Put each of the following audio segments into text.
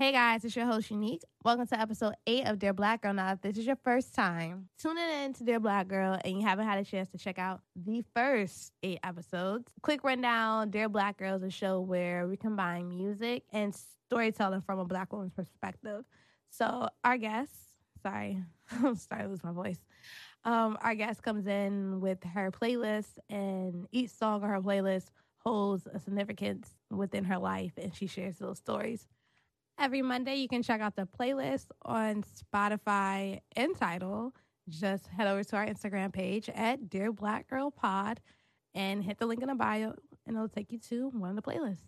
Hey guys, it's your host Unique. Welcome to episode 8 of Dear Black Girl. Now, if this is your first time tuning in to Dear Black Girl and you haven't had a chance to check out the first 8 episodes, quick rundown Dear Black Girl is a show where we combine music and storytelling from a black woman's perspective. So, our guest, sorry, I'm starting to lose my voice. Um, our guest comes in with her playlist, and each song on her playlist holds a significance within her life, and she shares those stories every Monday. You can check out the playlist on Spotify and. Just head over to our Instagram page at Dear Black Girl Pod and hit the link in the bio, and it'll take you to one of the playlists.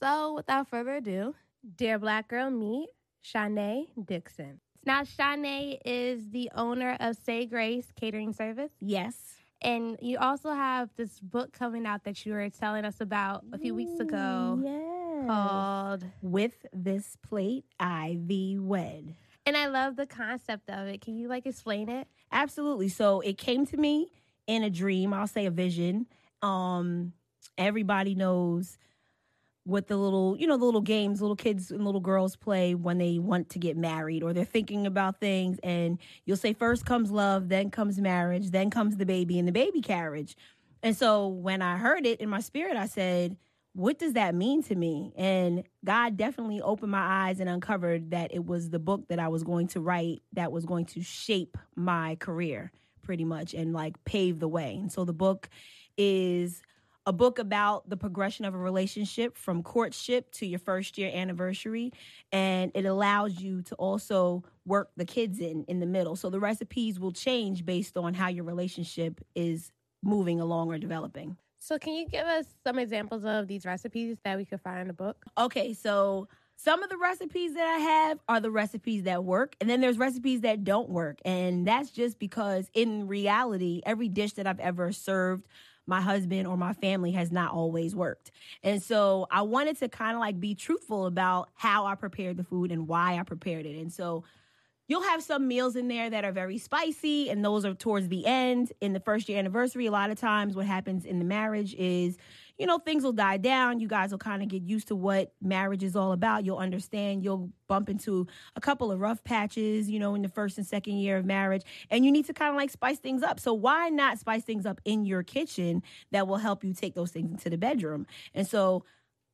So, without further ado, Dear Black Girl, meet Shanae Dixon. Now, Shanae is the owner of Say Grace Catering Service. Yes. And you also have this book coming out that you were telling us about a few weeks ago. Yes. Called With This Plate, I Thee Wed. And I love the concept of it. Can you like explain it? Absolutely. So it came to me in a dream, I'll say a vision. Um, everybody knows what the little, you know, the little games little kids and little girls play when they want to get married or they're thinking about things. And you'll say, first comes love, then comes marriage, then comes the baby and the baby carriage. And so when I heard it in my spirit, I said, what does that mean to me? And God definitely opened my eyes and uncovered that it was the book that I was going to write that was going to shape my career pretty much and like pave the way. And so the book is a book about the progression of a relationship from courtship to your first year anniversary and it allows you to also work the kids in in the middle so the recipes will change based on how your relationship is moving along or developing So, can you give us some examples of these recipes that we could find in the book? okay so some of the recipes that I have are the recipes that work, and then there's recipes that don't work. And that's just because in reality, every dish that I've ever served my husband or my family has not always worked. And so I wanted to kind of like be truthful about how I prepared the food and why I prepared it. And so you'll have some meals in there that are very spicy, and those are towards the end. In the first year anniversary, a lot of times what happens in the marriage is you know, things will die down. You guys will kind of get used to what marriage is all about. You'll understand. You'll bump into a couple of rough patches, you know, in the first and second year of marriage. And you need to kind of like spice things up. So why not spice things up in your kitchen that will help you take those things into the bedroom? And so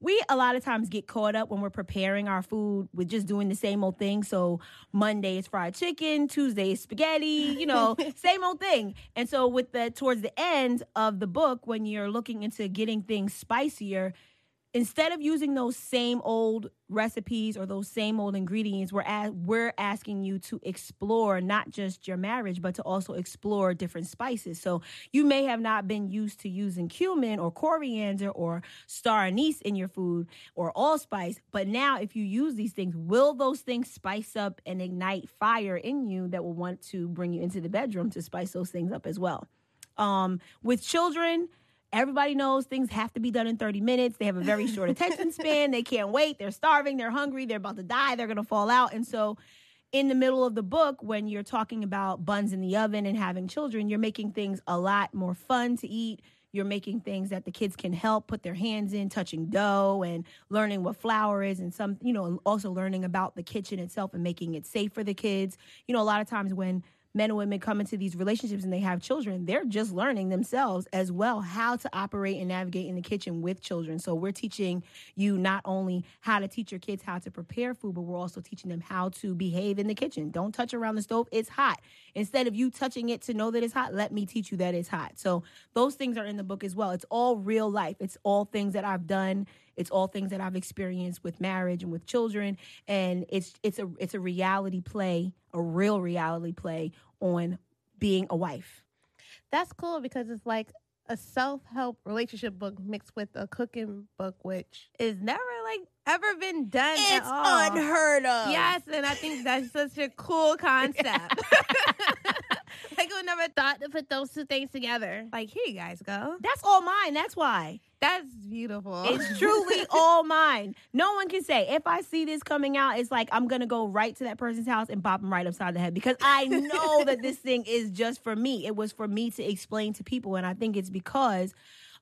we a lot of times get caught up when we're preparing our food with just doing the same old thing. So Monday is fried chicken, Tuesday is spaghetti, you know, same old thing. And so with the towards the end of the book, when you're looking into getting things spicier, instead of using those same old recipes or those same old ingredients we're a- we're asking you to explore not just your marriage but to also explore different spices. So you may have not been used to using cumin or coriander or star anise in your food or allspice but now if you use these things will those things spice up and ignite fire in you that will want to bring you into the bedroom to spice those things up as well? Um, with children Everybody knows things have to be done in 30 minutes. They have a very short attention span. They can't wait. They're starving. They're hungry. They're about to die. They're going to fall out. And so, in the middle of the book, when you're talking about buns in the oven and having children, you're making things a lot more fun to eat. You're making things that the kids can help put their hands in, touching dough and learning what flour is, and some, you know, also learning about the kitchen itself and making it safe for the kids. You know, a lot of times when men and women come into these relationships and they have children, they're just learning themselves as well how to operate and navigate in the kitchen with children. So we're teaching you not only how to teach your kids how to prepare food, but we're also teaching them how to behave in the kitchen. Don't touch around the stove, it's hot. Instead of you touching it to know that it's hot, let me teach you that it's hot. So those things are in the book as well. It's all real life. It's all things that I've done. It's all things that I've experienced with marriage and with children, and it's it's a it's a reality play, a real reality play on being a wife. That's cool because it's like a self help relationship book mixed with a cooking book, which is never like ever been done. It's unheard of. Yes, and I think that's such a cool concept. like I never thought to put those two things together. Like here you guys go. That's all mine. That's why. That's beautiful. It's truly all mine. No one can say if I see this coming out, it's like I'm gonna go right to that person's house and bop them right upside the head because I know that this thing is just for me. It was for me to explain to people, and I think it's because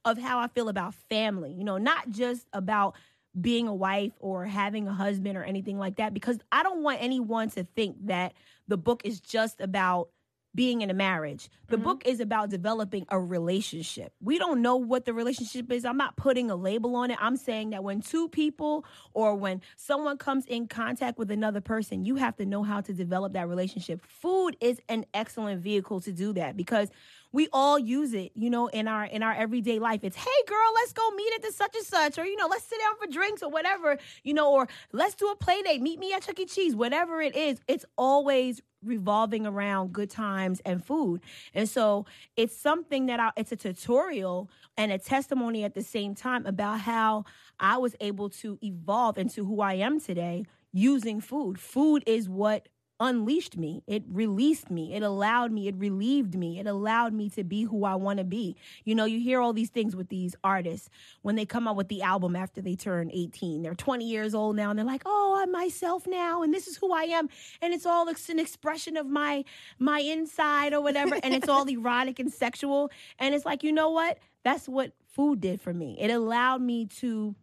of how I feel about family. You know, not just about being a wife or having a husband or anything like that because I don't want anyone to think that the book is just about being in a marriage. The Mhm. book is about developing a relationship. We don't know what the relationship is. I'm not putting a label on it. I'm saying that when two people or when someone comes in contact with another person, you have to know how to develop that relationship. Food is an excellent vehicle to do that because we all use it, you know, in our in our everyday life. It's hey girl, let's go meet at the such and such, or you know, let's sit down for drinks or whatever, you know, or let's do a play date, meet me at Chuck E. Cheese, whatever it is. It's always revolving around good times and food. And so it's something that I, it's a tutorial and a testimony at the same time about how I was able to evolve into who I am today using food. Food is what unleashed me. It released me. It allowed me. It relieved me. It allowed me to be who I want to be. You know, you hear all these things with these artists when they come out with the album after they turn 18. They're 20 years old now and they're like, "Oh, I'm myself now and this is who I am." And it's all it's an expression of my my inside or whatever and it's all erotic and sexual. And it's like, "You know what? That's what food did for me. It allowed me to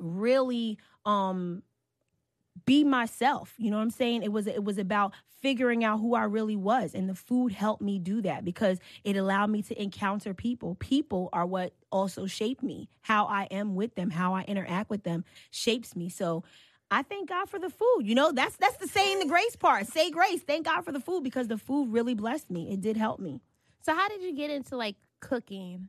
really um be myself. You know what I'm saying? It was it was about figuring out who I really was and the food helped me do that because it allowed me to encounter people. People are what also shape me. How I am with them, how I interact with them shapes me. So I thank God for the food. You know, that's that's the saying the grace part. Say grace. Thank God for the food because the food really blessed me. It did help me. So how did you get into like cooking?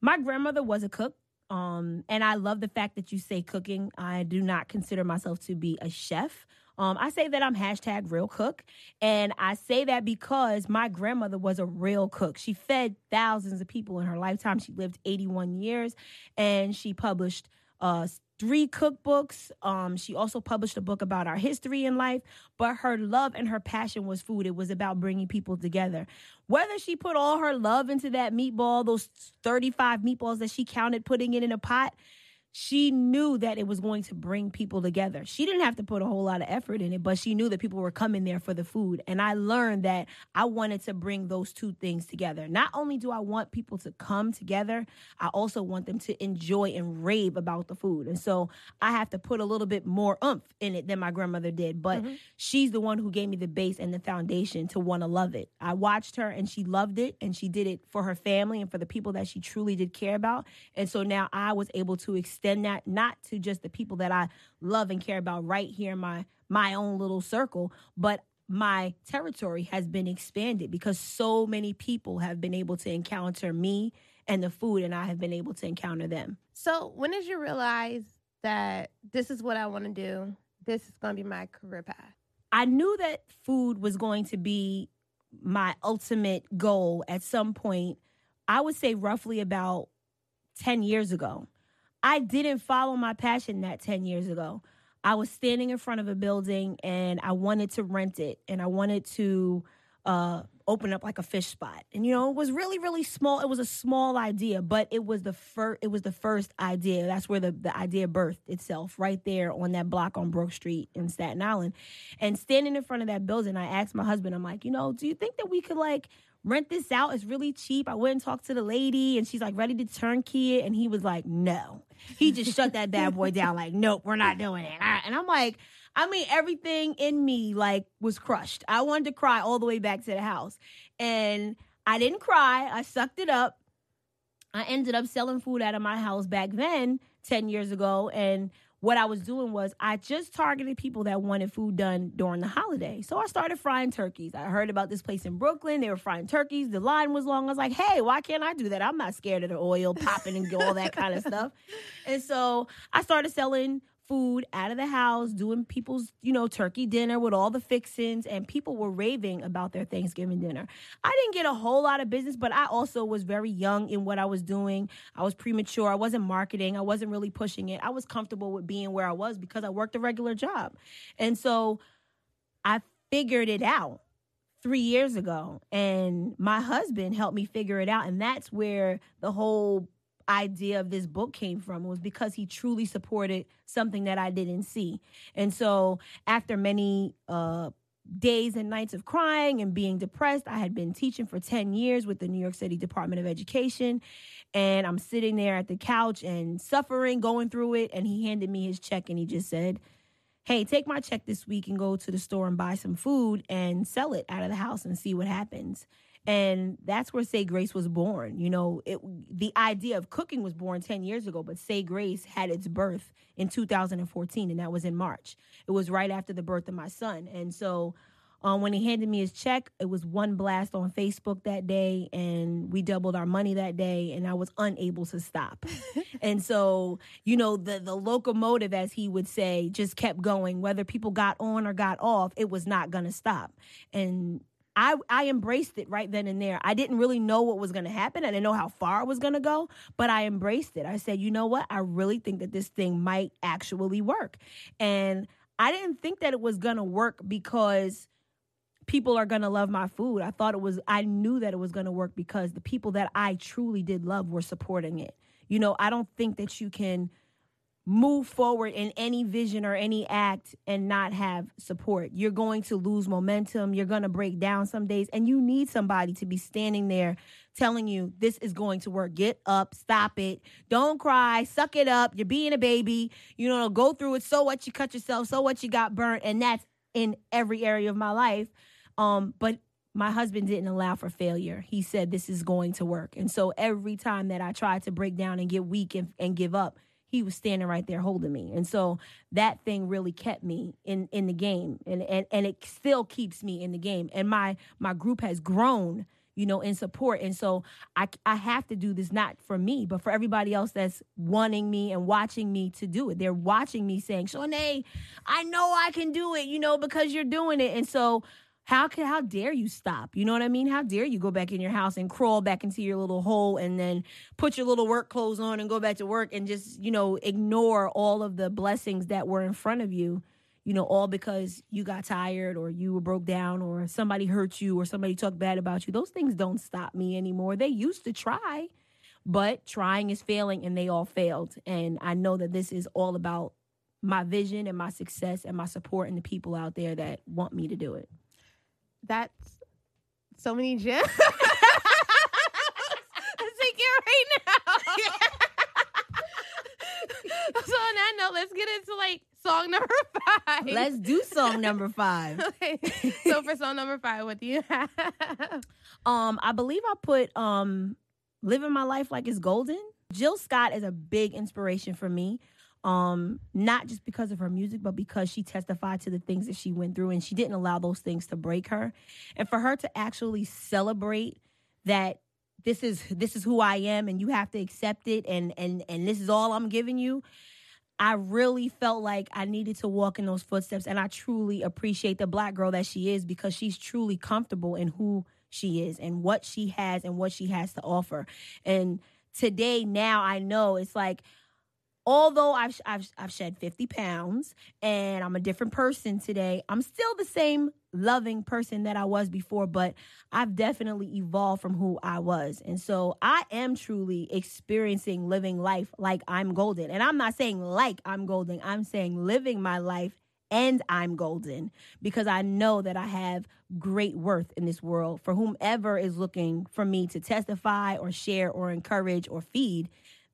My grandmother was a cook. Um, and I love the fact that you say cooking. I do not consider myself to be a chef. Um, I say that I'm hashtag real cook. And I say that because my grandmother was a real cook. She fed thousands of people in her lifetime. She lived 81 years and she published uh, three cookbooks. Um, she also published a book about our history in life, but her love and her passion was food. It was about bringing people together. Whether she put all her love into that meatball, those 35 meatballs that she counted putting it in a pot, she knew that it was going to bring people together. She didn't have to put a whole lot of effort in it, but she knew that people were coming there for the food. And I learned that I wanted to bring those two things together. Not only do I want people to come together, I also want them to enjoy and rave about the food. And so I have to put a little bit more oomph in it than my grandmother did. But Mhm. she's the one who gave me the base and the foundation to want to love it. I watched her and she loved it and she did it for her family and for the people that she truly did care about. And so now I was able to extend that not to just the people that I love and care about right here in my my own little circle, but my territory has been expanded because so many people have been able to encounter me and the food and I have been able to encounter them. So when did you realize that this is what I want to do? This is going to be my career path. I knew that food was going to be my ultimate goal at some point. I would say roughly about 10 years ago. I didn't follow my passion that 10 years ago. I was standing in front of a building and I wanted to rent it and I wanted to uh, open up like a fish spot. And you know, it was really really small. It was a small idea, but it was the first it was the first idea. That's where the the idea birthed itself right there on that block on Brook Street in Staten Island. And standing in front of that building, I asked my husband, I'm like, "You know, do you think that we could like rent this out. It's really cheap. I went and talked to the lady and she's like ready to turnkey it. And he was like, no. He just shut that bad boy down, like, nope, we're not doing it. Uh, and I'm like, I mean, everything in me like was crushed. I wanted to cry all the way back to the house. And I didn't cry. I sucked it up. I ended up selling food out of my house back then, 10 years ago. And what I was doing was I just targeted people that wanted food done during the holiday. So I started frying turkeys. I heard about this place in Brooklyn. They were frying turkeys. The line was long. I was like, hey, why can't I do that? I'm not scared of the oil popping and all that kind of stuff. And so I started selling food out of the house, doing people's, you know, turkey dinner with all the fixings, and people were raving about their Thanksgiving dinner. I didn't get a whole lot of business, but I also was very young in what I was doing. I was premature. I wasn't marketing. I wasn't really pushing it. I was comfortable with being where I was because I worked a regular job. And so I figured it out three years ago, and my husband helped me figure it out. And that's where the whole idea of this book came from was because he truly supported something that I didn't see. And so after many uh days and nights of crying and being depressed, I had been teaching for 10 years with the New York City Department of Education And I'm sitting there at the couch and suffering, going through it. And he handed me his check and he just said, Hey, take my check this week and go to the store and buy some food and sell it out of the house and see what happens and that's where say grace was born you know it the idea of cooking was born 10 years ago but say grace had its birth in 2014 and that was in march. It was right after the birth of my son. And so um, when he handed me his check it was one blast on facebook that day and we doubled our money that day and i was unable to stop. And so you know the the locomotive as he would say just kept going. Whether people got on or got off it was not going to stop. And I I embraced it right then and there. I didn't really know what was going to happen. I didn't know how far it was going to go, but I embraced it. I said, "You know what? I really think that this thing might actually work." And I didn't think that it was going to work because people are going to love my food. I thought it was I knew that it was going to work because the people that I truly did love were supporting it. You know, I don't think that you can move forward in any vision or any act and not have support. You're going to lose momentum. You're going to break down some days, and you need somebody to be standing there telling you this is going to work. Get up, stop it, don't cry, suck it up. You're being a baby. You know, go through it. So what? You cut yourself. So what? You got burnt, and that's in every area of my life. Um, but my husband didn't allow for failure. He said this is going to work. And so every time that I tried to break down and get weak and, and give up, he was standing right there holding me. And so that thing really kept me in in the game and and, and it still keeps me in the game. And my my group has grown you know, in support. And so I, I have to do this not for me, but for everybody else that's wanting me and watching me to do it. They're watching me saying, Shanae, I know I can do it, you know, because you're doing it. And so how can how dare you stop? You know what I mean? How dare you go back in your house and crawl back into your little hole and then put your little work clothes on and go back to work and just, you know, ignore all of the blessings that were in front of you, you know, all because you got tired or you were broke down or somebody hurt you or somebody talked bad about you. Those things don't stop me anymore. They used to try, but trying is failing and they all failed. And I know that this is all about my vision and my success and my support and the people out there that want me to do it that's so many gems. Let's take it right now. so on that note, let's get into like song number five. Let's do song number five. okay. So for song number five, what do you have? Um, I believe I put um Living My Life Like It's Golden. Jill Scott is a big inspiration for me um not just because of her music but because she testified to the things that she went through and she didn't allow those things to break her. And for her to actually celebrate that this is this is who I am and you have to accept it and and and this is all I'm giving you I really felt like I needed to walk in those footsteps. And I truly appreciate the black girl that she is because she's truly comfortable in who she is and what she has and what she has to offer. And today now I know it's like although I've, I've, I've shed 50 pounds and I'm a different person today, I'm still the same loving person that I was before, but I've definitely evolved from who I was. And so I am truly experiencing living life like I'm golden. And I'm not saying like I'm golden, I'm saying living my life and I'm golden because I know that I have great worth in this world for whomever is looking for me to testify or share or encourage or feed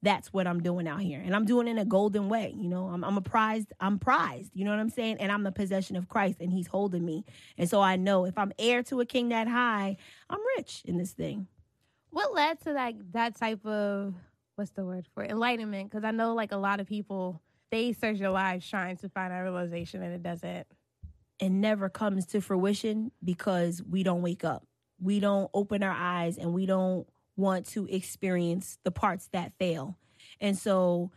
that's what I'm doing out here. And I'm doing it in a golden way. You know, I'm, I'm a prized, I'm prized. You know what I'm saying? And I'm the possession of Christ and he's holding me. And so I know if I'm heir to a king that high, I'm rich in this thing. What led to like that type of, what's the word for it? enlightenment? Because I know like a lot of people, they search their lives trying to find that realization and it doesn't. It never comes to fruition because we don't wake up. We don't open our eyes and we don't want to experience the parts that fail. And so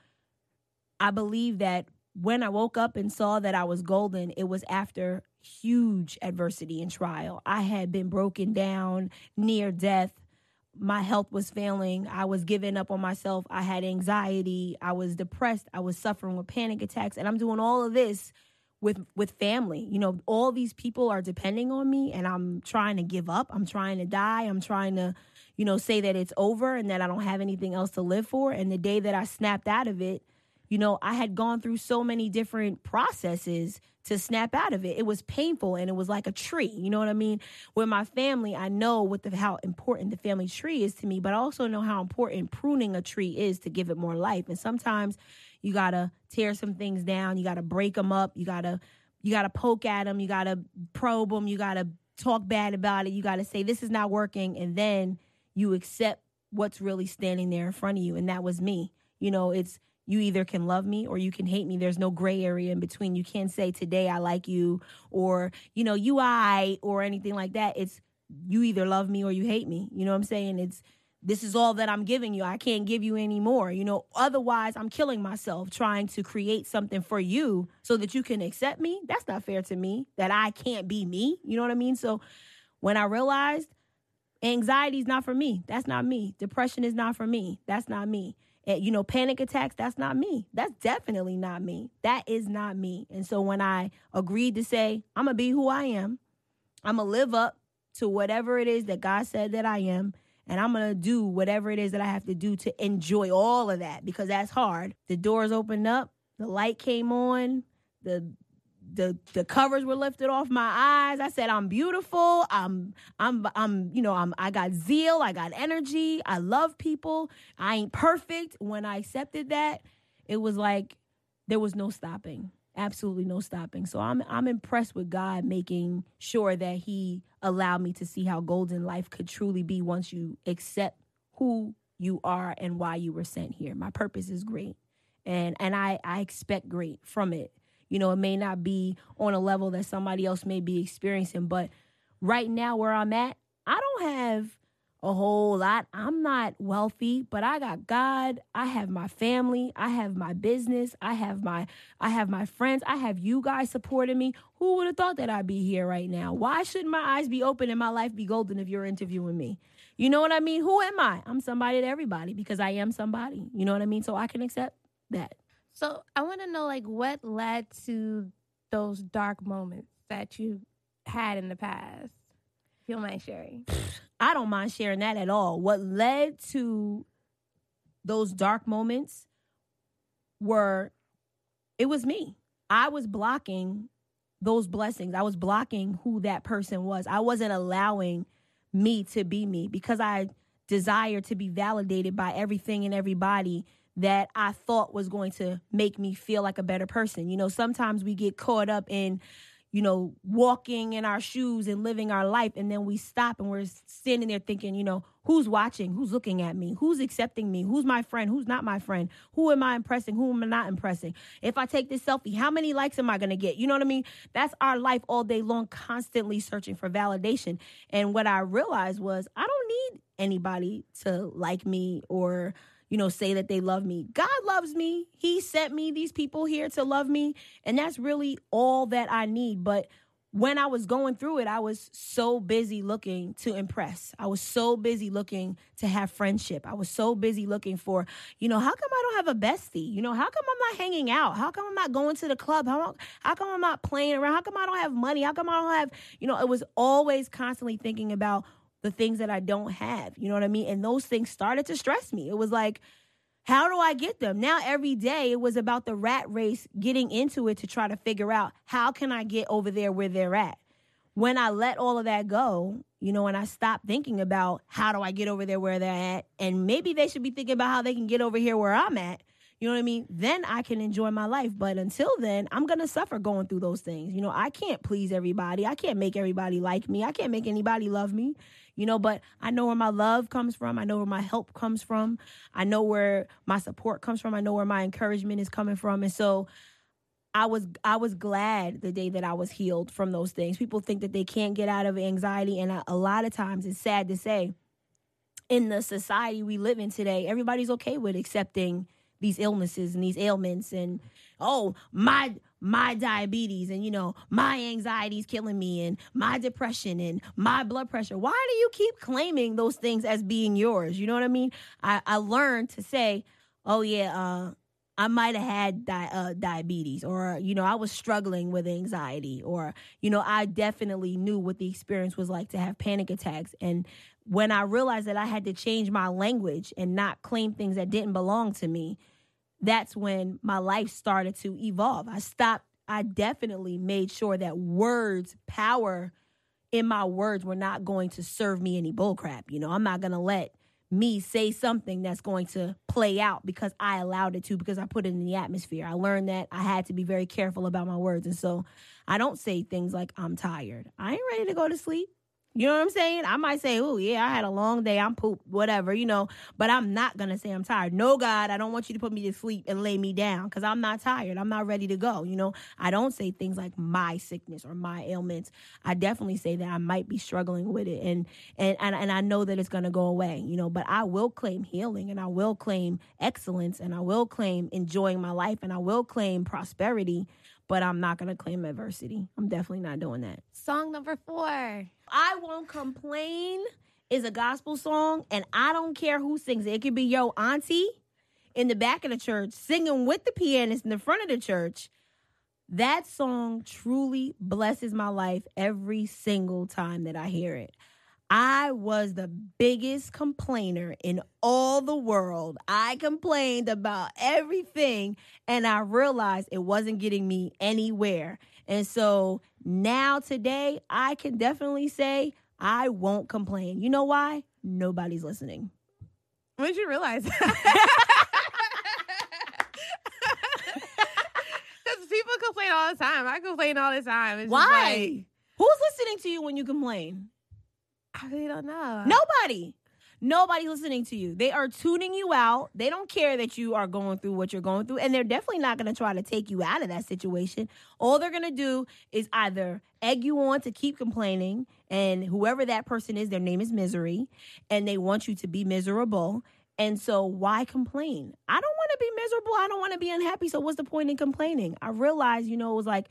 I believe that when I woke up and saw that I was golden, it was after huge adversity and trial. I had been broken down, near death. My health was failing. I was giving up on myself. I had anxiety. I was depressed. I was suffering with panic attacks. And I'm doing all of this with with family. You know, all these people are depending on me and I'm trying to give up. I'm trying to die. I'm trying to you know, say that it's over and that I don't have anything else to live for. And the day that I snapped out of it, you know, I had gone through so many different processes to snap out of it. It was painful and it was like a tree. You know what I mean? With my family, I know what the how important the family tree is to me, but I also know how important pruning a tree is to give it more life. And sometimes you got to tear some things down, you got to break them up, you got to you got to poke at them, you got to probe them, you got to talk bad about it, you got to say this is not working and then you accept what's really standing there in front of you and that was me. You know, it's you either can love me or you can hate me. There's no gray area in between. You can't say today I like you or, you know, you I or anything like that. It's you either love me or you hate me. You know what I'm saying? It's this is all that I'm giving you. I can't give you any more. You know, otherwise I'm killing myself trying to create something for you so that you can accept me. That's not fair to me that I can't be me. You know what I mean? So when I realized anxiety is not for me, that's not me. Depression is not for me, that's not me And, you know, panic attacks, that's not me. That's definitely not me. That is not me. And so when I agreed to say, I'm going to be who I am, I'm going to live up to whatever it is that God said that I am, and I'm going to do whatever it is that I have to do to enjoy all of that because that's hard. The doors opened up, the light came on, the the the covers were lifted off my eyes. I said I'm beautiful. I'm I'm I'm you know, I'm I got zeal, I got energy. I love people. I ain't perfect. When I accepted that, it was like there was no stopping. Absolutely no stopping. So I'm I'm impressed with God making sure that he allowed me to see how golden life could truly be once you accept who you are and why you were sent here. My purpose is great. And and I I expect great from it you know, it may not be on a level that somebody else may be experiencing, but right now where I'm at, I don't have a whole lot. I'm not wealthy, but I got God. I have my family. I have my business. I have my I have my friends. I have you guys supporting me. Who would have thought that I'd be here right now? Why shouldn't my eyes be open and my life be golden if you're interviewing me? You know what I mean? Who am I? I'm somebody to everybody because I am somebody. You know what I mean? So I can accept that. So I want to know, like, what led to those dark moments that you had in the past. If you don't mind sharing, I don't mind sharing that at all. What led to those dark moments were it was me. I was blocking those blessings. I was blocking who that person was. I wasn't allowing me to be me because I desired to be validated by everything and everybody that I thought was going to make me feel like a better person. You know, sometimes we get caught up in, you know, walking in our shoes and living our life, and then we stop and we're standing there thinking, you know, who's watching, who's looking at me, who's accepting me, who's my friend, who's not my friend, who am I impressing, who am I not impressing. If I take this selfie, how many likes am I going to get? You know what I mean? That's our life all day long, constantly searching for validation. And what I realized was, I don't need anybody to like me or you know, say that they love me. God loves me. He sent me these people here to love me. And that's really all that I need. But when I was going through it, I was so busy looking to impress. I was so busy looking to have friendship. I was so busy looking for, you know, how come I don't have a bestie? You know, how come I'm not hanging out? How come I'm not going to the club? How, how come I'm not playing around? How come I don't have money? How come I don't have, you know, it was always constantly thinking about the things that I don't have. You know what I mean? And those things started to stress me. It was like, how do I get them? Now every day it was about the rat race getting into it to try to figure out how can I get over there where they're at. When I let all of that go, you know, and I stopped thinking about how do I get over there where they're at, and maybe they should be thinking about how they can get over here where I'm at. You know what I mean? Then I can enjoy my life. But until then, I'm going to suffer going through those things. You know, I can't please everybody. I can't make everybody like me. I can't make anybody love me you know, but I know where my love comes from. I know where my help comes from. I know where my support comes from. I know where my encouragement is coming from. And so I was I was glad the day that I was healed from those things. People think that they can't get out of anxiety and a lot of times it's sad to say in the society we live in today, everybody's okay with accepting these illnesses and these ailments and oh, my my diabetes and you know my anxiety is killing me and my depression and my blood pressure. Why do you keep claiming those things as being yours? You know what i mean? I, I learned to say oh yeah uh, I might have had di- uh, diabetes, or you know, I was struggling with anxiety, or you know, I definitely knew what the experience was like to have panic attacks. And when I realized that I had to change my language and not claim things that didn't belong to me, that's when my life started to evolve. I stopped, I definitely made sure that words, power in my words were not going to serve me any bullcrap. You know, I'm not going to let me say something that's going to play out because I allowed it to, because I put it in the atmosphere. I learned that I had to be very careful about my words. And so I don't say things like, I'm tired. I ain't ready to go to sleep. You know what I'm saying? I might say, oh, yeah, I had a long day. I'm pooped, whatever, you know, but I'm not going to say I'm tired. No, God, I don't want you to put me to sleep and lay me down because I'm not tired. I'm not ready to go. You know, I don't say things like my sickness or my ailments. I definitely say that I might be struggling with it and, and, and, and I know that it's going to go away, you know, but I will claim healing and I will claim excellence and I will claim enjoying my life and I will claim prosperity but I'm not gonna claim adversity. I'm definitely not doing that. Song number four. I won't complain is a gospel song, and I don't care who sings it. It could be yo auntie in the back of the church singing with the pianist in the front of the church. That song truly blesses my life every single time that I hear it. I was the biggest complainer in all the world. I complained about everything and I realized it wasn't getting me anywhere. And so now today, I can definitely say I won't complain. You know why? Nobody's listening. When did you realize that? Because people complain all the time. I complain all the time. It's why? Like, Who's listening to you when you complain? I really don't know. Nobody. Nobody's listening to you. They are tuning you out. They don't care that you are going through what you're going through. And they're definitely not going to try to take you out of that situation. All they're going to do is either egg you on to keep complaining. And whoever that person is, their name is misery. And they want you to be miserable. And so why complain? I don't want to be miserable. I don't want to be unhappy. So what's the point in complaining? I realized, you know, it was like,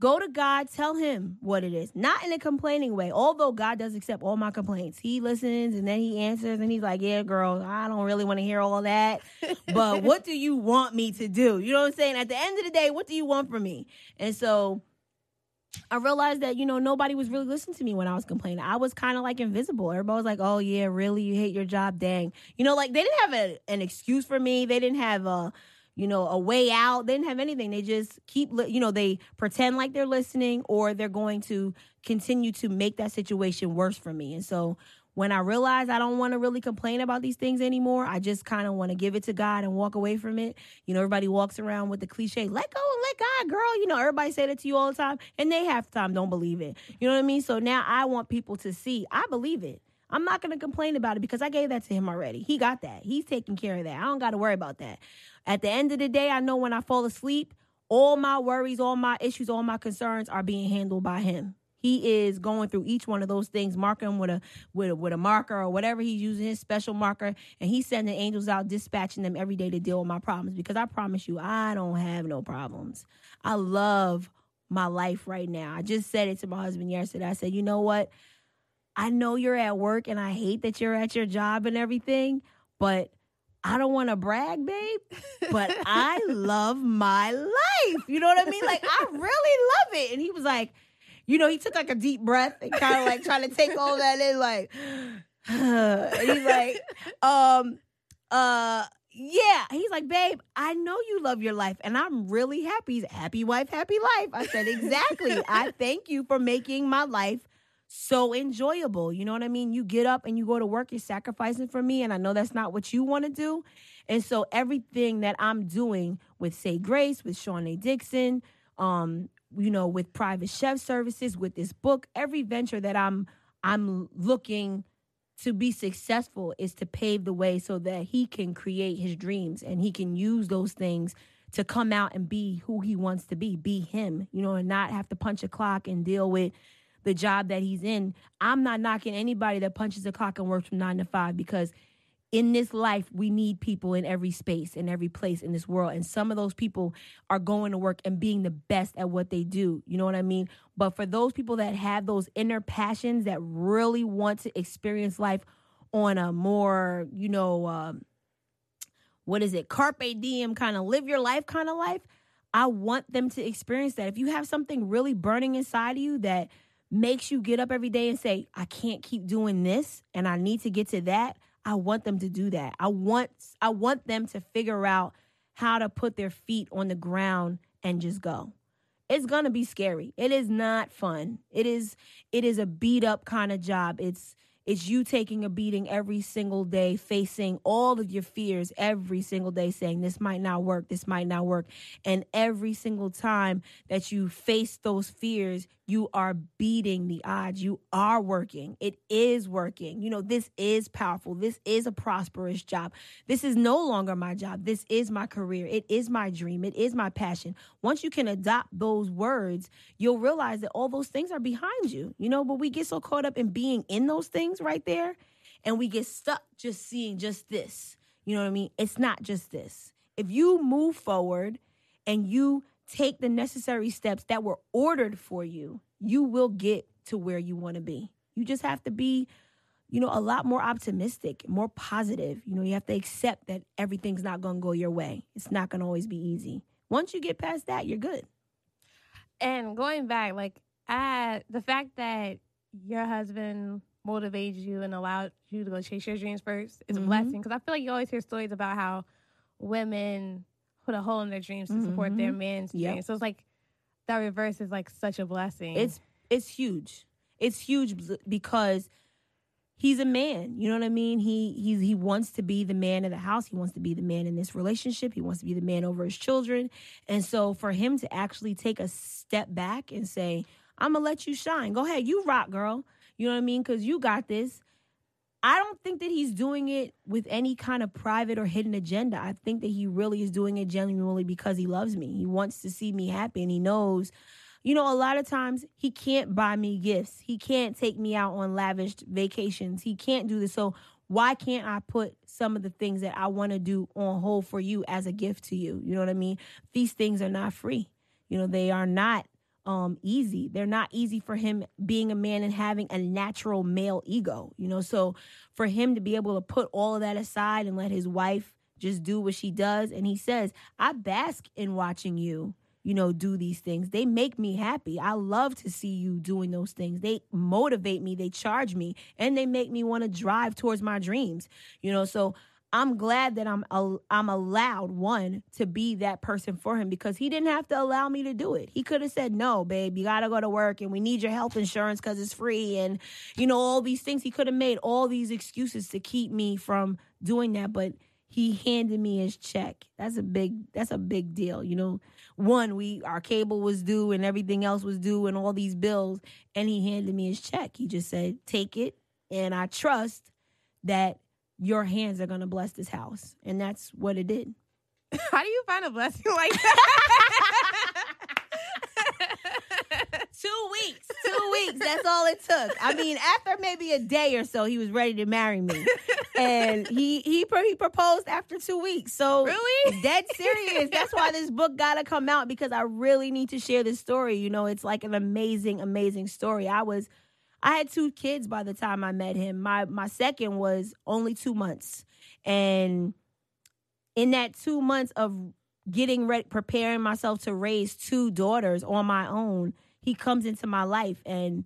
Go to God, tell him what it is, not in a complaining way. Although God does accept all my complaints, He listens and then He answers and He's like, Yeah, girl, I don't really want to hear all that. but what do you want me to do? You know what I'm saying? At the end of the day, what do you want from me? And so I realized that, you know, nobody was really listening to me when I was complaining. I was kind of like invisible. Everybody was like, oh, yeah, really? You hate your job? Dang. You know, like they didn't have a, an excuse for me. They didn't have a, you know, a way out. They didn't have anything. They just keep, li- you know, they pretend like they're listening or they're going to continue to make that situation worse for me. And so when I realize I don't want to really complain about these things anymore, I just kind of want to give it to God and walk away from it. You know, everybody walks around with the cliche, let go and let God, girl. You know, everybody say that to you all the time, and they half the time don't believe it. You know what I mean? So now I want people to see I believe it. I'm not going to complain about it because I gave that to him already. He got that. He's taking care of that. I don't got to worry about that. At the end of the day, I know when I fall asleep, all my worries, all my issues, all my concerns are being handled by him. He is going through each one of those things, marking with a with a, with a marker or whatever he's using his special marker, and he's sending angels out, dispatching them every day to deal with my problems. Because I promise you, I don't have no problems. I love my life right now. I just said it to my husband yesterday. I said, you know what? I know you're at work, and I hate that you're at your job and everything, but I don't want to brag, babe, but I love my life. You know what I mean? Like, I really love it. And he was like, you know, he took like a deep breath and kind of like trying to take all that in, like, and he's like, um, uh, yeah. He's like, babe, I know you love your life, and I'm really happy. He's happy wife, happy life. I said, exactly. I thank you for making my life so enjoyable. You know what I mean? You get up and you go to work, you're sacrificing for me, and I know that's not what you want to do. And so everything that I'm doing with Say Grace, with Shanae Dixon, um, you know, with private chef services, with this book, every venture that I'm I'm looking to be successful is to pave the way so that he can create his dreams and he can use those things to come out and be who he wants to be, be him, you know, and not have to punch a clock and deal with the job that he's in. I'm not knocking anybody that punches a clock and works from nine to five because in this life, we need people in every space, in every place in this world. And some of those people are going to work and being the best at what they do. You know what I mean? But for those people that have those inner passions that really want to experience life on a more, you know, um, what is it, carpe diem kind of live your life kind of life, I want them to experience that. If you have something really burning inside of you that makes you get up every day and say, I can't keep doing this and I need to get to that, I want them to do that. I want I want them to figure out how to put their feet on the ground and just go. It's going to be scary. It is not fun. It is it is a beat up kind of job. It's it's you taking a beating every single day, facing all of your fears every single day, saying, This might not work, this might not work. And every single time that you face those fears, you are beating the odds. You are working. It is working. You know, this is powerful. This is a prosperous job. This is no longer my job. This is my career. It is my dream. It is my passion. Once you can adopt those words, you'll realize that all those things are behind you, you know, but we get so caught up in being in those things right there and we get stuck just seeing just this. You know what I mean? It's not just this. If you move forward and you take the necessary steps that were ordered for you, you will get to where you want to be. You just have to be, you know, a lot more optimistic, more positive. You know, you have to accept that everything's not going to go your way. It's not going to always be easy. Once you get past that, you're good. And going back, like, I, the fact that your husband motivated you and allowed you to go chase your dreams first is Mhm. a blessing. Because I feel like you always hear stories about how women put a hole in their dreams to support their Mhm. man's Yep. dreams. So it's like that reverse is like such a blessing. It's it's huge. It's huge because he's a man. You know what I mean? He he he wants to be the man of the house. He wants to be the man in this relationship. He wants to be the man over his children. And so for him to actually take a step back and say, "I'm gonna let you shine. Go ahead, you rock, girl." You know what I mean? Because you got this. I don't think that he's doing it with any kind of private or hidden agenda. I think that he really is doing it genuinely because he loves me. He wants to see me happy and he knows, you know, a lot of times he can't buy me gifts. He can't take me out on lavish vacations. He can't do this. So why can't I put some of the things that I want to do on hold for you as a gift to you? You know what I mean? These things are not free. You know, they are not um easy. They're not easy for him being a man and having a natural male ego, you know. So for him to be able to put all of that aside and let his wife just do what she does and he says, "I bask in watching you, you know, do these things. They make me happy. I love to see you doing those things. They motivate me, they charge me, and they make me want to drive towards my dreams." You know, so I'm glad that I'm I'm allowed one to be that person for him because he didn't have to allow me to do it. He could have said, "No, babe, you got to go to work and we need your health insurance cuz it's free." And you know, all these things he could have made all these excuses to keep me from doing that, but he handed me his check. That's a big that's a big deal, you know. One, we our cable was due and everything else was due and all these bills and he handed me his check. He just said, "Take it." And I trust that your hands are going to bless this house. And that's what it did. How do you find a blessing like that? Two weeks. Two weeks. That's all it took. I mean, after maybe a day or so, he was ready to marry me. And he he, he proposed after two weeks. So Really? dead serious. That's why this book got to come out because I really need to share this story. You know, it's like an amazing, amazing story. I was I had two kids by the time I met him. My my second was only two months, and in that two months of getting ready, preparing myself to raise two daughters on my own, he comes into my life and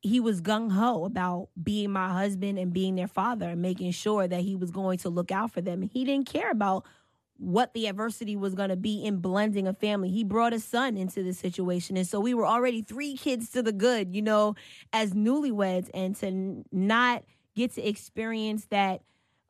he was gung ho about being my husband and being their father and making sure that he was going to look out for them. He didn't care about what the adversity was going to be in blending a family. He brought a son into the situation. And so we were already three kids to the good, you know, as newlyweds and to not get to experience that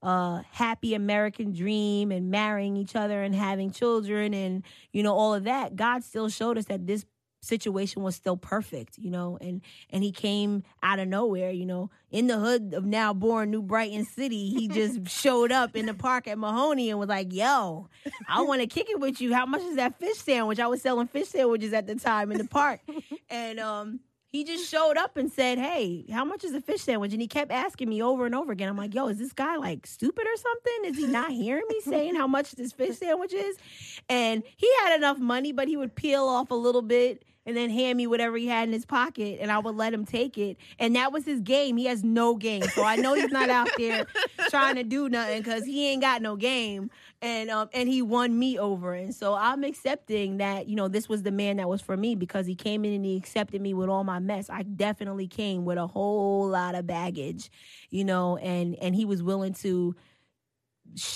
uh happy American dream and marrying each other and having children and you know all of that. God still showed us that this situation was still perfect, you know, and and he came out of nowhere, you know, in the hood of now born New Brighton City. He just showed up in the park at Mahoney and was like, "Yo, I want to kick it with you. How much is that fish sandwich? I was selling fish sandwiches at the time in the park." and um he just showed up and said, "Hey, how much is a fish sandwich?" And he kept asking me over and over again. I'm like, "Yo, is this guy like stupid or something? Is he not hearing me saying how much this fish sandwich is?" And he had enough money, but he would peel off a little bit and then hand me whatever he had in his pocket, and I would let him take it. And that was his game. He has no game, so I know he's not out there trying to do nothing because he ain't got no game. And um, and he won me over, and so I'm accepting that you know this was the man that was for me because he came in and he accepted me with all my mess. I definitely came with a whole lot of baggage, you know, and and he was willing to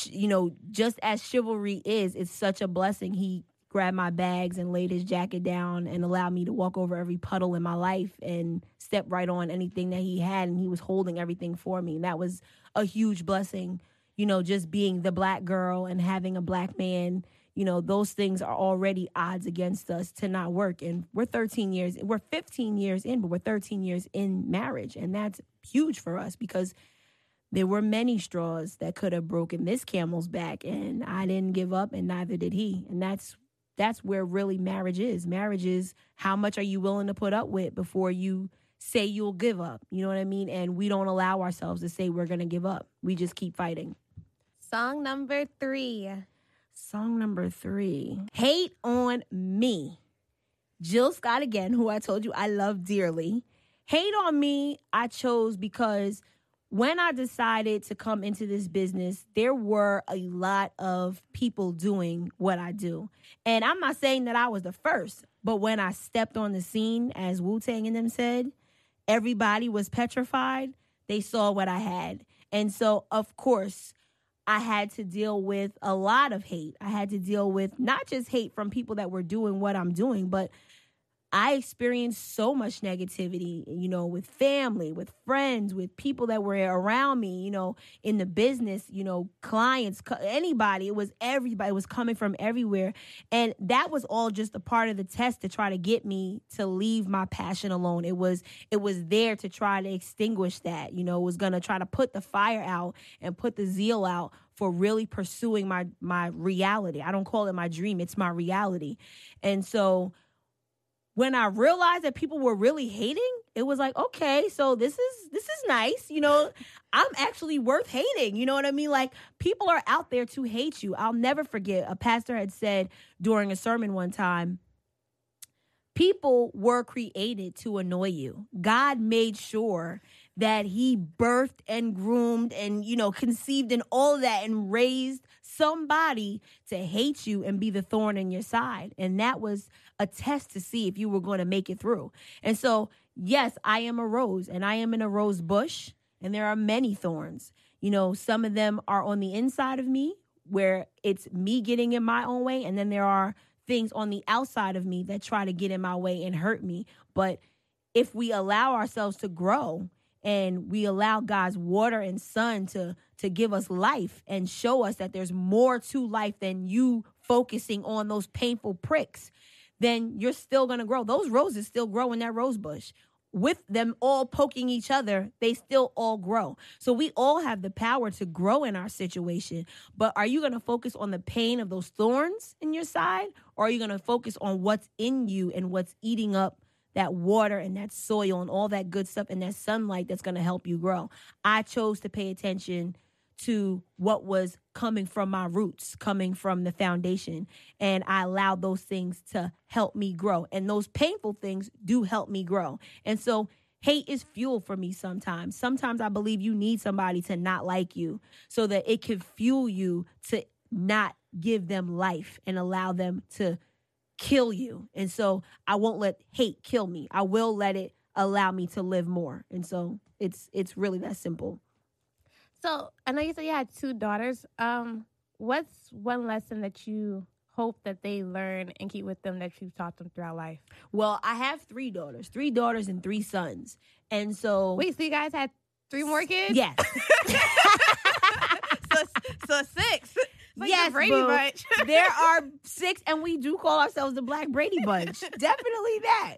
you know, just as chivalry is, it's such a blessing. He grabbed my bags and laid his jacket down and allowed me to walk over every puddle in my life and step right on anything that he had and he was holding everything for me. And that was a huge blessing, you know, just being the black girl and having a black man, you know, those things are already odds against us to not work. And we're 13 years, we're 15 years in, but we're 13 years in marriage. And that's huge for us because there were many straws that could have broken this camel's back and I didn't give up and neither did he. And that's that's where really marriage is. Marriage is how much are you willing to put up with before you say you'll give up. You know what I mean? And we don't allow ourselves to say we're going to give up. We just keep fighting. Song number 3. Song number 3. Hate on me. Jill Scott again, who I told you I love dearly. Hate on me I chose because when I decided to come into this business, there were a lot of people doing what I do. And I'm not saying that I was the first, but when I stepped on the scene, as Wu Tang and them said, everybody was petrified. They saw what I had. And so, of course, I had to deal with a lot of hate. I had to deal with not just hate from people that were doing what I'm doing, but I experienced so much negativity, you know, with family, with friends, with people that were around me, you know, in the business, you know, clients, anybody. It was everybody. It was coming from everywhere. And that was all just a part of the test to try to get me to leave my passion alone. It was it was there to try to extinguish that, you know, it was to try to put the fire out and put the zeal out for really pursuing my my reality. I don't call it my dream, it's my reality. And so when I realized that people were really hating, it was like, okay, so this is this is nice. You know, I'm actually worth hating. You know what I mean? Like people are out there to hate you. I'll never forget a pastor had said during a sermon one time, people were created to annoy you. God made sure that he birthed and groomed and you know conceived and all that and raised somebody to hate you and be the thorn in your side. And that was a test to see if you were going to make it through. And so yes i am a rose and i am in a rose bush and there are many thorns. You know some of them are on the inside of me where it's me getting in my own way and then there are things on the outside of me that try to get in my way and hurt me. But if we allow ourselves to grow and we allow God's water and sun to to give us life and show us that there's more to life than you focusing on those painful pricks, then you're still going to grow. Those roses still grow in that rose bush. With them all poking each other, they still all grow. So we all have the power to grow in our situation. But are you going to focus on the pain of those thorns in your side? Or are you going to focus on what's in you and what's eating up that water and that soil and all that good stuff and that sunlight that's going to help you grow. I chose to pay attention to what was coming from my roots, coming from the foundation. And I allowed those things to help me grow. And those painful things do help me grow. And so hate is fuel for me sometimes. Sometimes I believe you need somebody to not like you so that it can fuel you to not give them life and allow them to kill you. And so I won't let hate kill me. I will let it allow me to live more. And so it's it's really that simple. So I know you said you had two daughters. Um, what's one lesson that you hope that they learn and keep with them that you've taught them throughout life? Well, I have three daughters, three daughters and three sons. And so Wait, so you guys had three more kids? Yes. so so six. Like yes, Brady boo. Bunch. there are six, and we do call ourselves the Black Brady Bunch. Definitely that.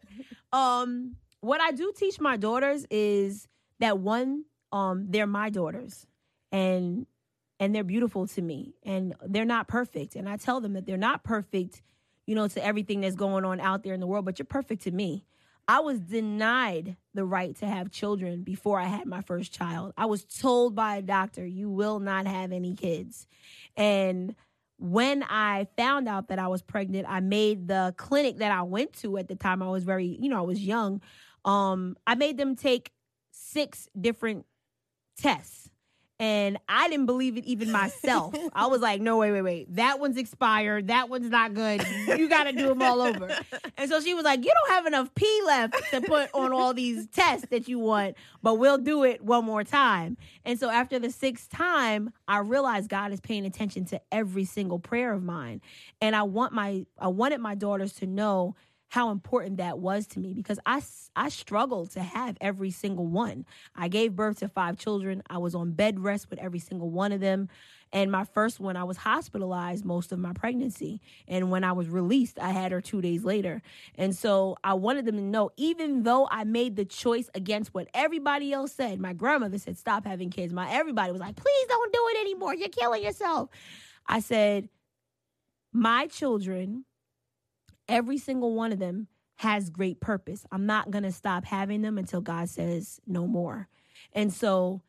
Um, what I do teach my daughters is that one, um, they're my daughters, and and they're beautiful to me, and they're not perfect, and I tell them that they're not perfect, you know, to everything that's going on out there in the world, but you're perfect to me. I was denied the right to have children before I had my first child. I was told by a doctor, you will not have any kids. And when I found out that I was pregnant, I made the clinic that I went to at the time, I was very, you know, I was young. Um, I made them take six different tests. And I didn't believe it even myself. I was like, no, wait, wait, wait. That one's expired. That one's not good. You got to do them all over. And so she was like, you don't have enough pee left to put on all these tests that you want, but we'll do it one more time. And so after the sixth time, I realized God is paying attention to every single prayer of mine. And I want my, I wanted my daughters to know how important that was to me because I, I struggled to have every single one. I gave birth to five children. I was on bed rest with every single one of them. And my first one, I was hospitalized most of my pregnancy. And when I was released, I had her two days later. And so I wanted them to know, even though I made the choice against what everybody else said, my grandmother said, stop having kids. My everybody was like, please don't do it anymore. You're killing yourself. I said, my children every single one of them has great purpose. I'm not going to stop having them until God says no more. And so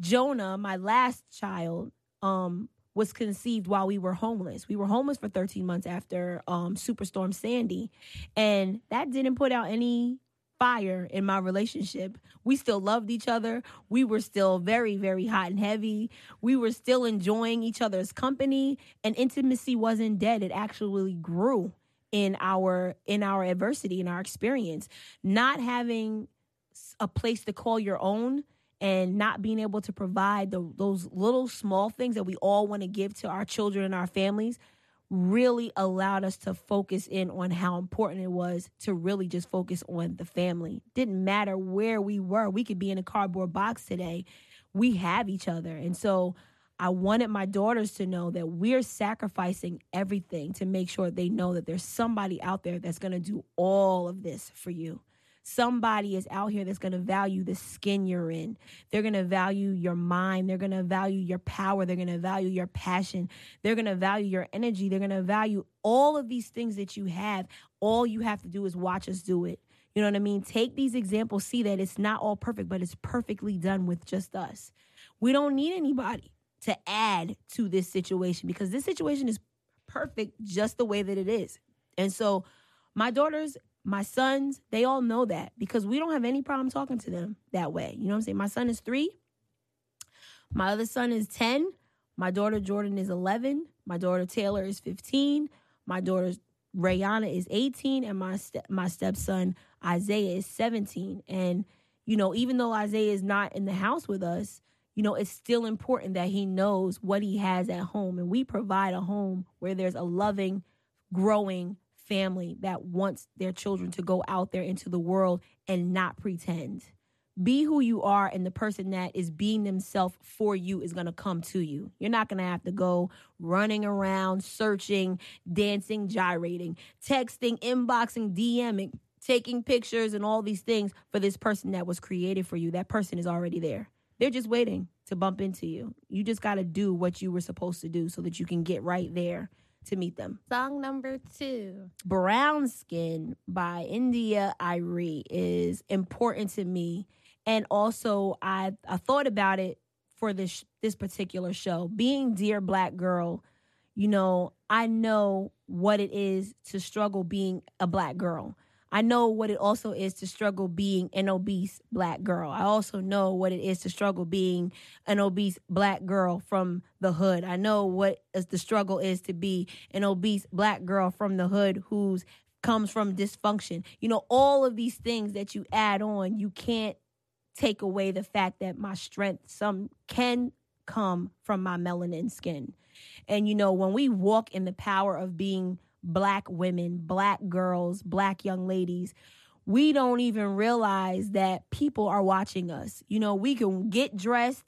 Jonah, my last child, um, was conceived while we were homeless. We were homeless for 13 months after um, Superstorm Sandy, and that didn't put out any fire in my relationship. We still loved each other. We were still very, very hot and heavy. We were still enjoying each other's company, and intimacy wasn't dead. It actually grew in our in our adversity in our experience not having a place to call your own and not being able to provide the, those little small things that we all want to give to our children and our families really allowed us to focus in on how important it was to really just focus on the family. Didn't matter where we were. We could be in a cardboard box today. We have each other. And so I wanted my daughters to know that we're sacrificing everything to make sure they know that there's somebody out there that's going to do all of this for you. Somebody is out here that's going to value the skin you're in. They're going to value your mind. They're going to value your power. They're going to value your passion. They're going to value your energy. They're going to value all of these things that you have. All you have to do is watch us do it. You know what I mean? Take these examples, see that it's not all perfect, but it's perfectly done with just us. We don't need anybody to add to this situation because this situation is perfect just the way that it is. And so my daughters, my sons, they all know that because we don't have any problem talking to them that way. You know what I'm saying? My son is three. My other son is 10. My daughter Jordan is 11. My daughter Taylor is 15. My daughter Rayana is 18. And my, step, my stepson Isaiah is 17. And, you know, even though Isaiah is not in the house with us, you know, it's still important that he knows what he has at home. And we provide a home where there's a loving, growing family that wants their children to go out there into the world and not pretend. Be who you are, and the person that is being themselves for you is going to come to you. You're not going to have to go running around, searching, dancing, gyrating, texting, inboxing, DMing, taking pictures, and all these things for this person that was created for you. That person is already there. They're just waiting to bump into you. You just got to do what you were supposed to do so that you can get right there to meet them. Song number two Brown Skin by India.Arie is important to me. And also, I, I thought about it for this this particular show. Being Dear Black Girl, you know, I know what it is to struggle being a black girl. I know what it also is to struggle being an obese black girl. I also know what it is to struggle being an obese black girl from the hood. I know what the struggle is to be an obese black girl from the hood who's comes from dysfunction. You know, all of these things that you add on, you can't take away the fact that my strength some can come from my melanin skin. And you know, when we walk in the power of being black women, black girls, black young ladies, we don't even realize that people are watching us. You know, we can get dressed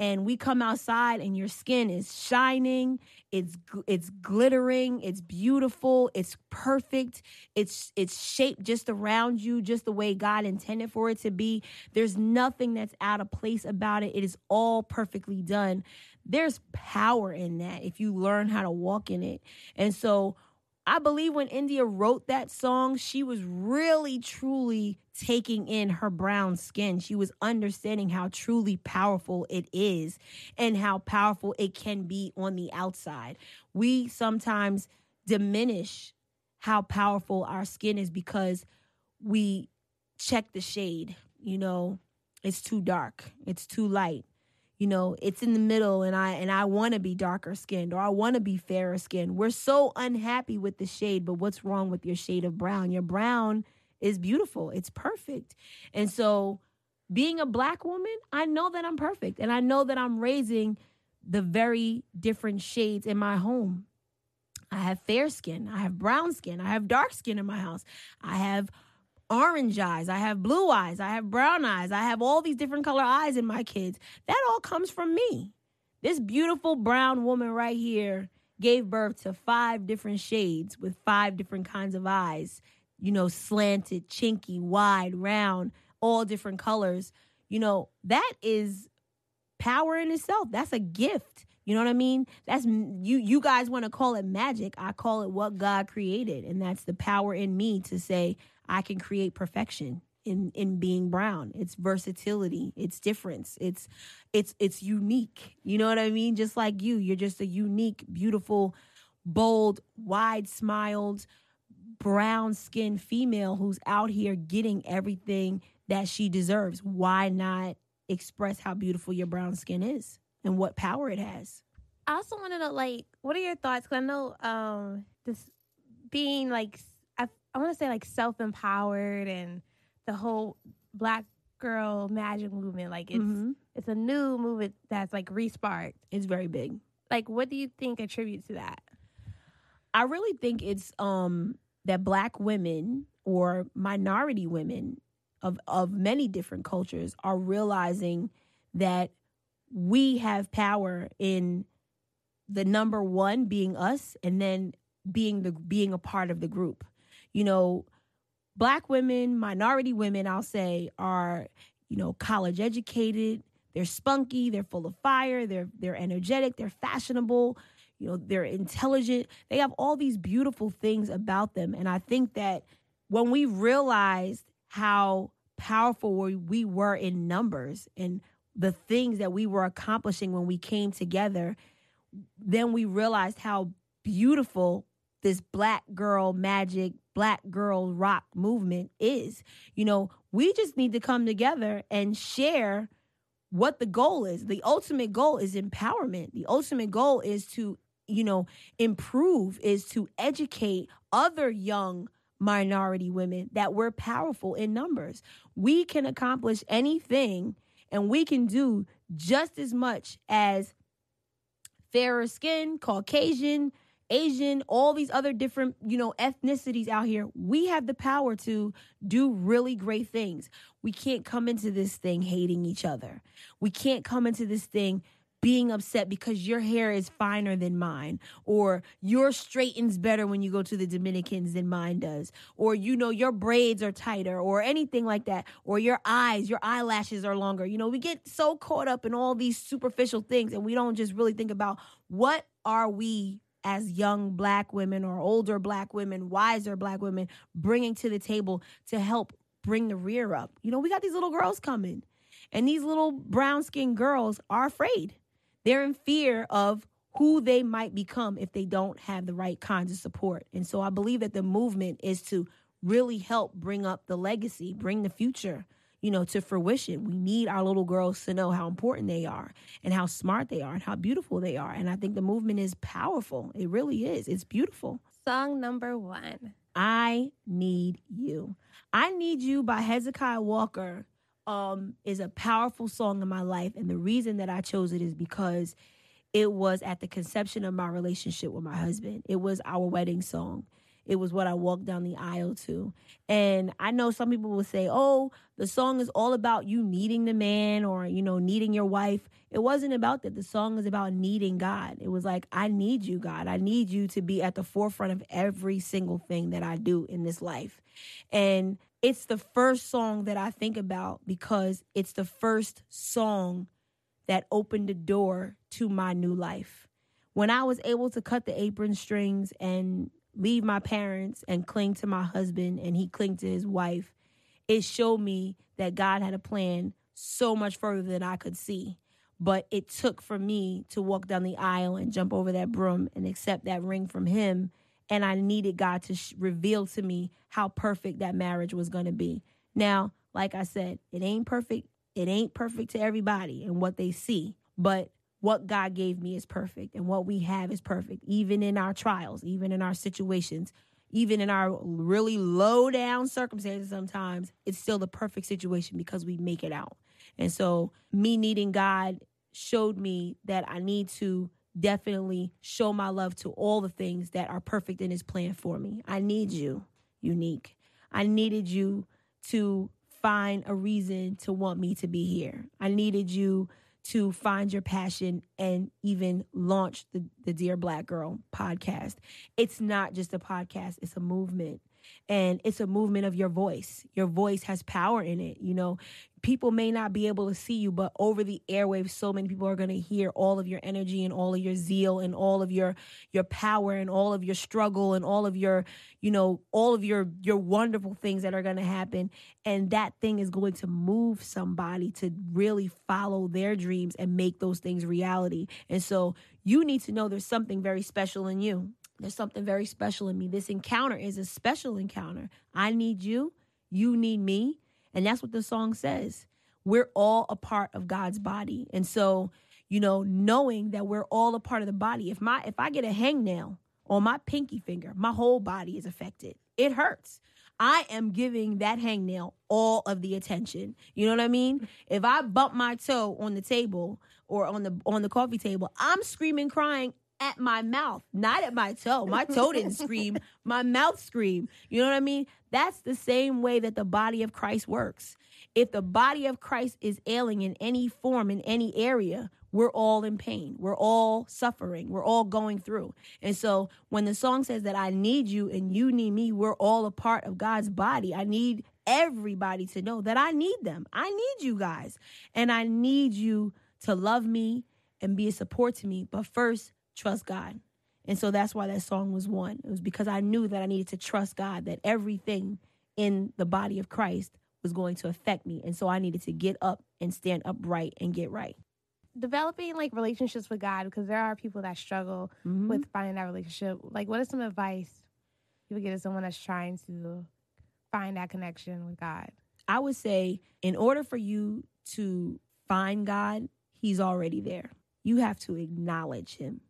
and we come outside and your skin is shining, it's it's glittering, it's beautiful, it's perfect. It's it's shaped just around you just the way God intended for it to be. There's nothing that's out of place about it. It is all perfectly done. There's power in that if you learn how to walk in it. And so I believe when India wrote that song, she was really, truly taking in her brown skin. She was understanding how truly powerful it is and how powerful it can be on the outside. We sometimes diminish how powerful our skin is because we check the shade. You know, it's too dark, it's too light. You know it's in the middle and i and i want to be darker skinned or i want to be fairer skinned. We're so unhappy with the shade but what's wrong with your shade of brown? Your brown is beautiful. It's perfect. And so being a black woman i know that i'm perfect and i know that i'm raising the very different shades in my home. I have fair skin. I have brown skin. I have dark skin in my house. I have orange eyes, I have blue eyes, I have brown eyes, I have all these different color eyes in my kids. That all comes from me. This beautiful brown woman right here gave birth to five different shades with five different kinds of eyes, you know, slanted, chinky, wide, round, all different colors. You know, that is power in itself. That's a gift. You know what I mean? That's you you guys want to call it magic. I call it what God created and that's the power in me to say I can create perfection in in being brown. It's versatility, it's difference, it's it's it's unique. You know what I mean? Just like you, you're just a unique, beautiful, bold, wide smiled, brown skinned female who's out here getting everything that she deserves. Why not express how beautiful your brown skin is and what power it has? I also want to like, what are your thoughts? Because I know um, this being like I want to say like self empowered and the whole black girl magic movement. Like it's mm-hmm. it's a new movement that's like resparked. It's very big. Like what do you think attributes to that? I really think it's um that black women or minority women of of many different cultures are realizing that we have power in the number one being us and then being the being a part of the group you know, black women, minority women, I'll say, are, you know, college educated, they're spunky, they're full of fire, they're they're energetic, they're fashionable, you know, they're intelligent. They have all these beautiful things about them. And I think that when we realized how powerful we were in numbers and the things that we were accomplishing when we came together, then we realized how beautiful this black girl magic, black girl rock movement is. You know, we just need to come together and share what the goal is. The ultimate goal is empowerment. The ultimate goal is to, you know, improve, is to educate other young minority women that we're powerful in numbers. We can accomplish anything and we can do just as much as fairer skin, Caucasian, Asian, all these other different, you know, ethnicities out here, we have the power to do really great things. We can't come into this thing hating each other. We can't come into this thing being upset because your hair is finer than mine or your straightens better when you go to the Dominicans than mine does or you know your braids are tighter or anything like that or your eyes your eyelashes are longer you know we get so caught up in all these superficial things and we don't just really think about what are we as young black women or older black women, wiser black women, bringing to the table to help bring the rear up. You know, we got these little girls coming, and these little brown skinned girls are afraid. They're in fear of who they might become if they don't have the right kinds of support. And so I believe that the movement is to really help bring up the legacy, bring the future you know, to fruition. We need our little girls to know how important they are and how smart they are and how beautiful they are. And I think the movement is powerful. It really is. It's beautiful. Song number one I Need You. I Need You by Hezekiah Walker um, is a powerful song in my life. And the reason that I chose it is because it was at the conception of my relationship with my husband, it was our wedding song. It was what I walked down the aisle to. And I know some people will say, oh, the song is all about you needing the man or, you know, needing your wife. It wasn't about that. The song is about needing God. It was like, I need you, God. I need you to be at the forefront of every single thing that I do in this life. And it's the first song that I think about because it's the first song that opened the door to my new life. When I was able to cut the apron strings and leave my parents and cling to my husband and he cling to his wife, it showed me that God had a plan so much further than I could see. But it took for me to walk down the aisle and jump over that broom and accept that ring from him. And I needed God to sh- reveal to me how perfect that marriage was going to be. Now, like I said, it ain't perfect. It ain't perfect to everybody and what they see. but what God gave me is perfect and what we have is perfect, even in our trials, even in our situations, even in our really low down circumstances sometimes, it's still the perfect situation because we make it out. And so, me needing God showed me that I need to definitely show my love to all the things that are perfect in His plan for me. I need you, unique. I needed you to find a reason to want me to be here. I needed you to find your passion and even launch the, the Dear Black Girl podcast. It's not just a podcast, it's a movement and it's a movement of your voice. Your voice has power in it. You know, people may not be able to see you, but over the airwaves, so many people are going to hear all of your energy and all of your zeal and all of your your power and all of your struggle and all of your, you know, all of your your wonderful things that are going to happen. And that thing is going to move somebody to really follow their dreams and make those things reality. And so you need to know there's something very special in you. There's something very special in me. This encounter is a special encounter. I need you. You need me. And that's what the song says. We're all a part of God's body. And so, you know, knowing that we're all a part of the body. If my if I get a hangnail on my pinky finger, my whole body is affected. It hurts. I am giving that hangnail all of the attention. You know what I mean? If I bump my toe on the table or on the on the coffee table, I'm screaming crying at my mouth, not at my toe. My toe didn't scream, my mouth screamed. You know what I mean? That's the same way that the body of Christ works. If the body of Christ is ailing in any form, in any area, we're all in pain. We're all suffering. We're all going through. And so when the song says that I need you and you need me, we're all a part of God's body. I need everybody to know that I need them. I need you guys. And I need you to love me and be a support to me. But first, trust God. And so that's why that song was one. It was because I knew that I needed to trust God, that everything in the body of Christ was going to affect me. And so I needed to get up and stand upright and get right. Developing like relationships with God, because there are people that struggle mm-hmm. with finding that relationship. Like, what is some advice you would give to someone that's trying to find that connection with God? I would say, in order for you to find God, He's already there. You have to acknowledge Him.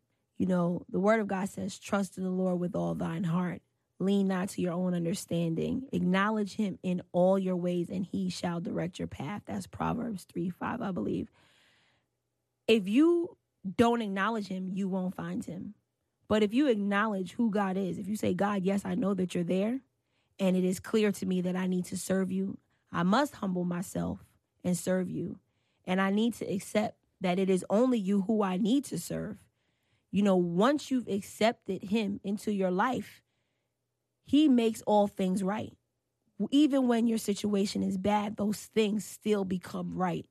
You know, the word of God says, trust in the Lord with all thine heart. Lean not to your own understanding. Acknowledge him in all your ways, and he shall direct your path. That's Proverbs 3 5, I believe. If you don't acknowledge him, you won't find him. But if you acknowledge who God is, if you say, God, yes, I know that you're there, and it is clear to me that I need to serve you, I must humble myself and serve you. And I need to accept that it is only you who I need to serve you know, once you've accepted him into your life, he makes all things right. Even when your situation is bad, those things still become right.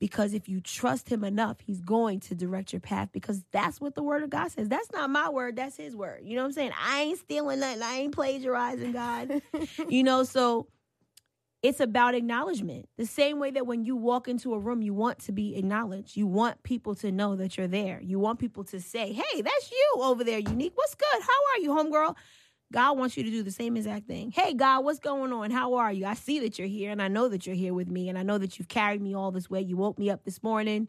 Because if you trust him enough, he's going to direct your path because that's what the word of God says. That's not my word, that's his word. You know what I'm saying? I ain't stealing nothing, I ain't plagiarizing God. you know, so it's about acknowledgement. The same way that when you walk into a room, you want to be acknowledged. You want people to know that you're there. You want people to say, hey, that's you over there, Unique. What's good? How are you, homegirl? God wants you to do the same exact thing. Hey, God, what's going on? How are you? I see that you're here and I know that you're here with me and I know that you've carried me all this way. You woke me up this morning.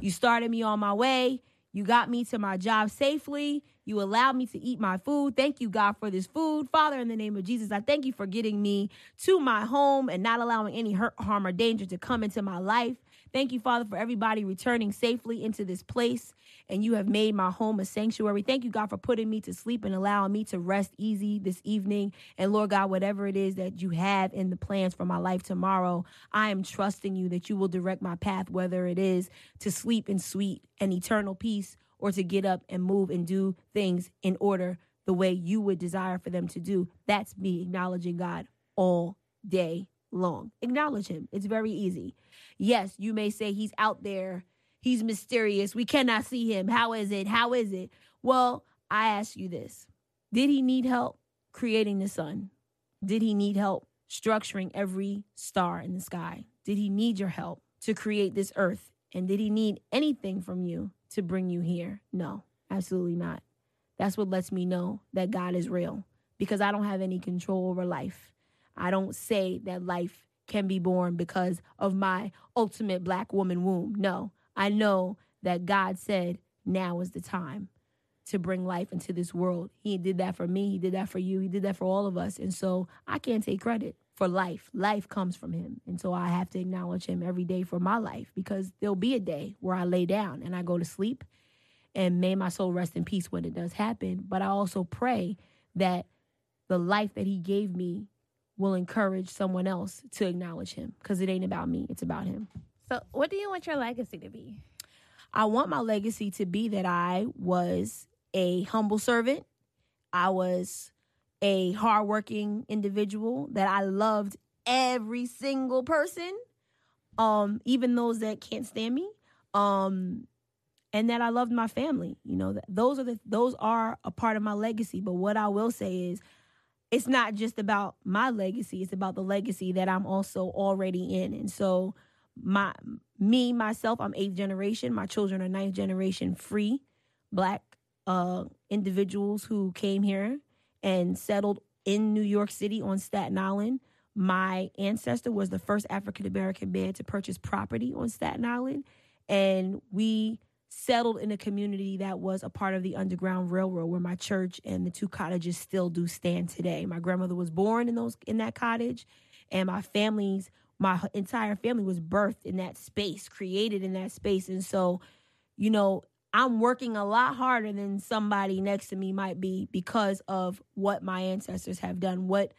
You started me on my way. You got me to my job safely. You allowed me to eat my food. Thank you, God, for this food. Father, in the name of Jesus, I thank you for getting me to my home and not allowing any hurt, harm, or danger to come into my life. Thank you, Father, for everybody returning safely into this place. And you have made my home a sanctuary. Thank you, God, for putting me to sleep and allowing me to rest easy this evening. And Lord God, whatever it is that you have in the plans for my life tomorrow, I am trusting you that you will direct my path, whether it is to sleep in sweet and eternal peace or to get up and move and do things in order the way you would desire for them to do. That's me acknowledging God all day long. Acknowledge Him. It's very easy. Yes, you may say He's out there, He's mysterious, we cannot see Him. How is it? How is it? Well, I ask you this Did He need help creating the sun? Did He need help structuring every star in the sky? Did He need your help to create this earth? And did He need anything from you to bring you here. No, absolutely not. That's what lets me know that God is real because I don't have any control over life. I don't say that life can be born because of my ultimate black woman womb. No, I know that God said, now is the time to bring life into this world. He did that for me. He did that for you. He did that for all of us. And so I can't take credit for life. Life comes from him. And so I have to acknowledge him every day for my life because there'll be a day where I lay down and I go to sleep and may my soul rest in peace when it does happen. But I also pray that the life that he gave me will encourage someone else to acknowledge him because it ain't about me, it's about him. So, what do you want your legacy to be? I want my legacy to be that I was a humble servant. I was a hardworking individual, that I loved every single person, um, even those that can't stand me. Um, and that I loved my family. You know, those are the those are a part of my legacy. But what I will say is it's not just about my legacy, it's about the legacy that I'm also already in. And so my me myself, I'm eighth generation, my children are ninth generation free black uh individuals who came here and settled in New York City on Staten Island. My ancestor was the first African American man to purchase property on Staten Island. And we settled in a community that was a part of the Underground Railroad where my church and the two cottages still do stand today. My grandmother was born in those in that cottage and my family's my entire family was birthed in that space, created in that space. And so, you know, I'm working a lot harder than somebody next to me might be because of what my ancestors have done, what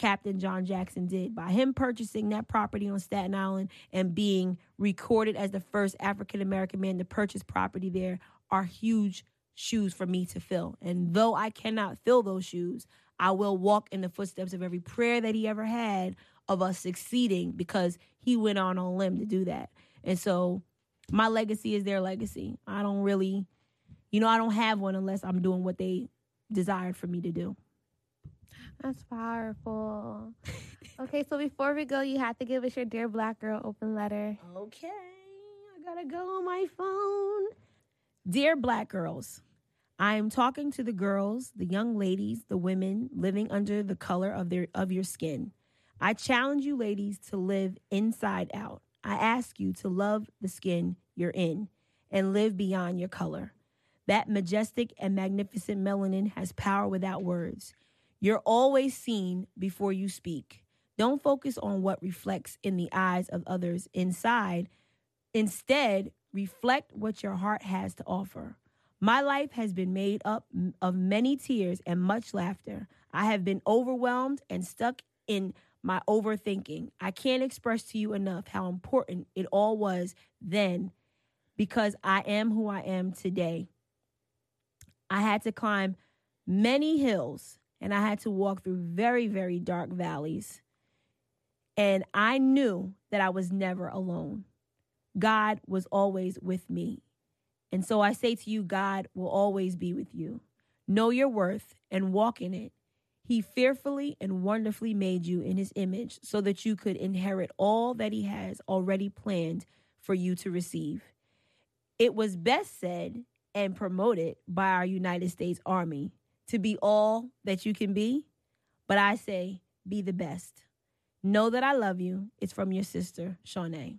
Captain John Jackson did by him purchasing that property on Staten Island and being recorded as the first African American man to purchase property there are huge shoes for me to fill. And though I cannot fill those shoes, I will walk in the footsteps of every prayer that he ever had of us succeeding because he went on on limb to do that. And so my legacy is their legacy. I don't really, you know, I don't have one unless I'm doing what they desired for me to do. That's powerful. okay, so before we go, you have to give us your Dear Black Girl open letter. Okay, I gotta go on my phone. Dear Black Girls, I am talking to the girls, the young ladies, the women living under the color of their of your skin. I challenge you ladies to live inside out. I ask you to love the skin you're in and live beyond your color. That majestic and magnificent melanin has power without words. You're always seen before you speak. Don't focus on what reflects in the eyes of others inside. Instead, reflect what your heart has to offer. My life has been made up of many tears and much laughter. I have been overwhelmed and stuck in my overthinking. I can't express to you enough how important it all was then because I am who I am today. I had to climb many hills and I had to walk through very, very dark valleys. And I knew that I was never alone. God was always with me. And so I say to you, God will always be with you. Know your worth and walk in it. He fearfully and wonderfully made you in his image so that you could inherit all that he has already planned for you to receive. It was best said and promoted by our United States Army to be all that you can be, but I say be the best. Know that I love you. It's from your sister, Shanae.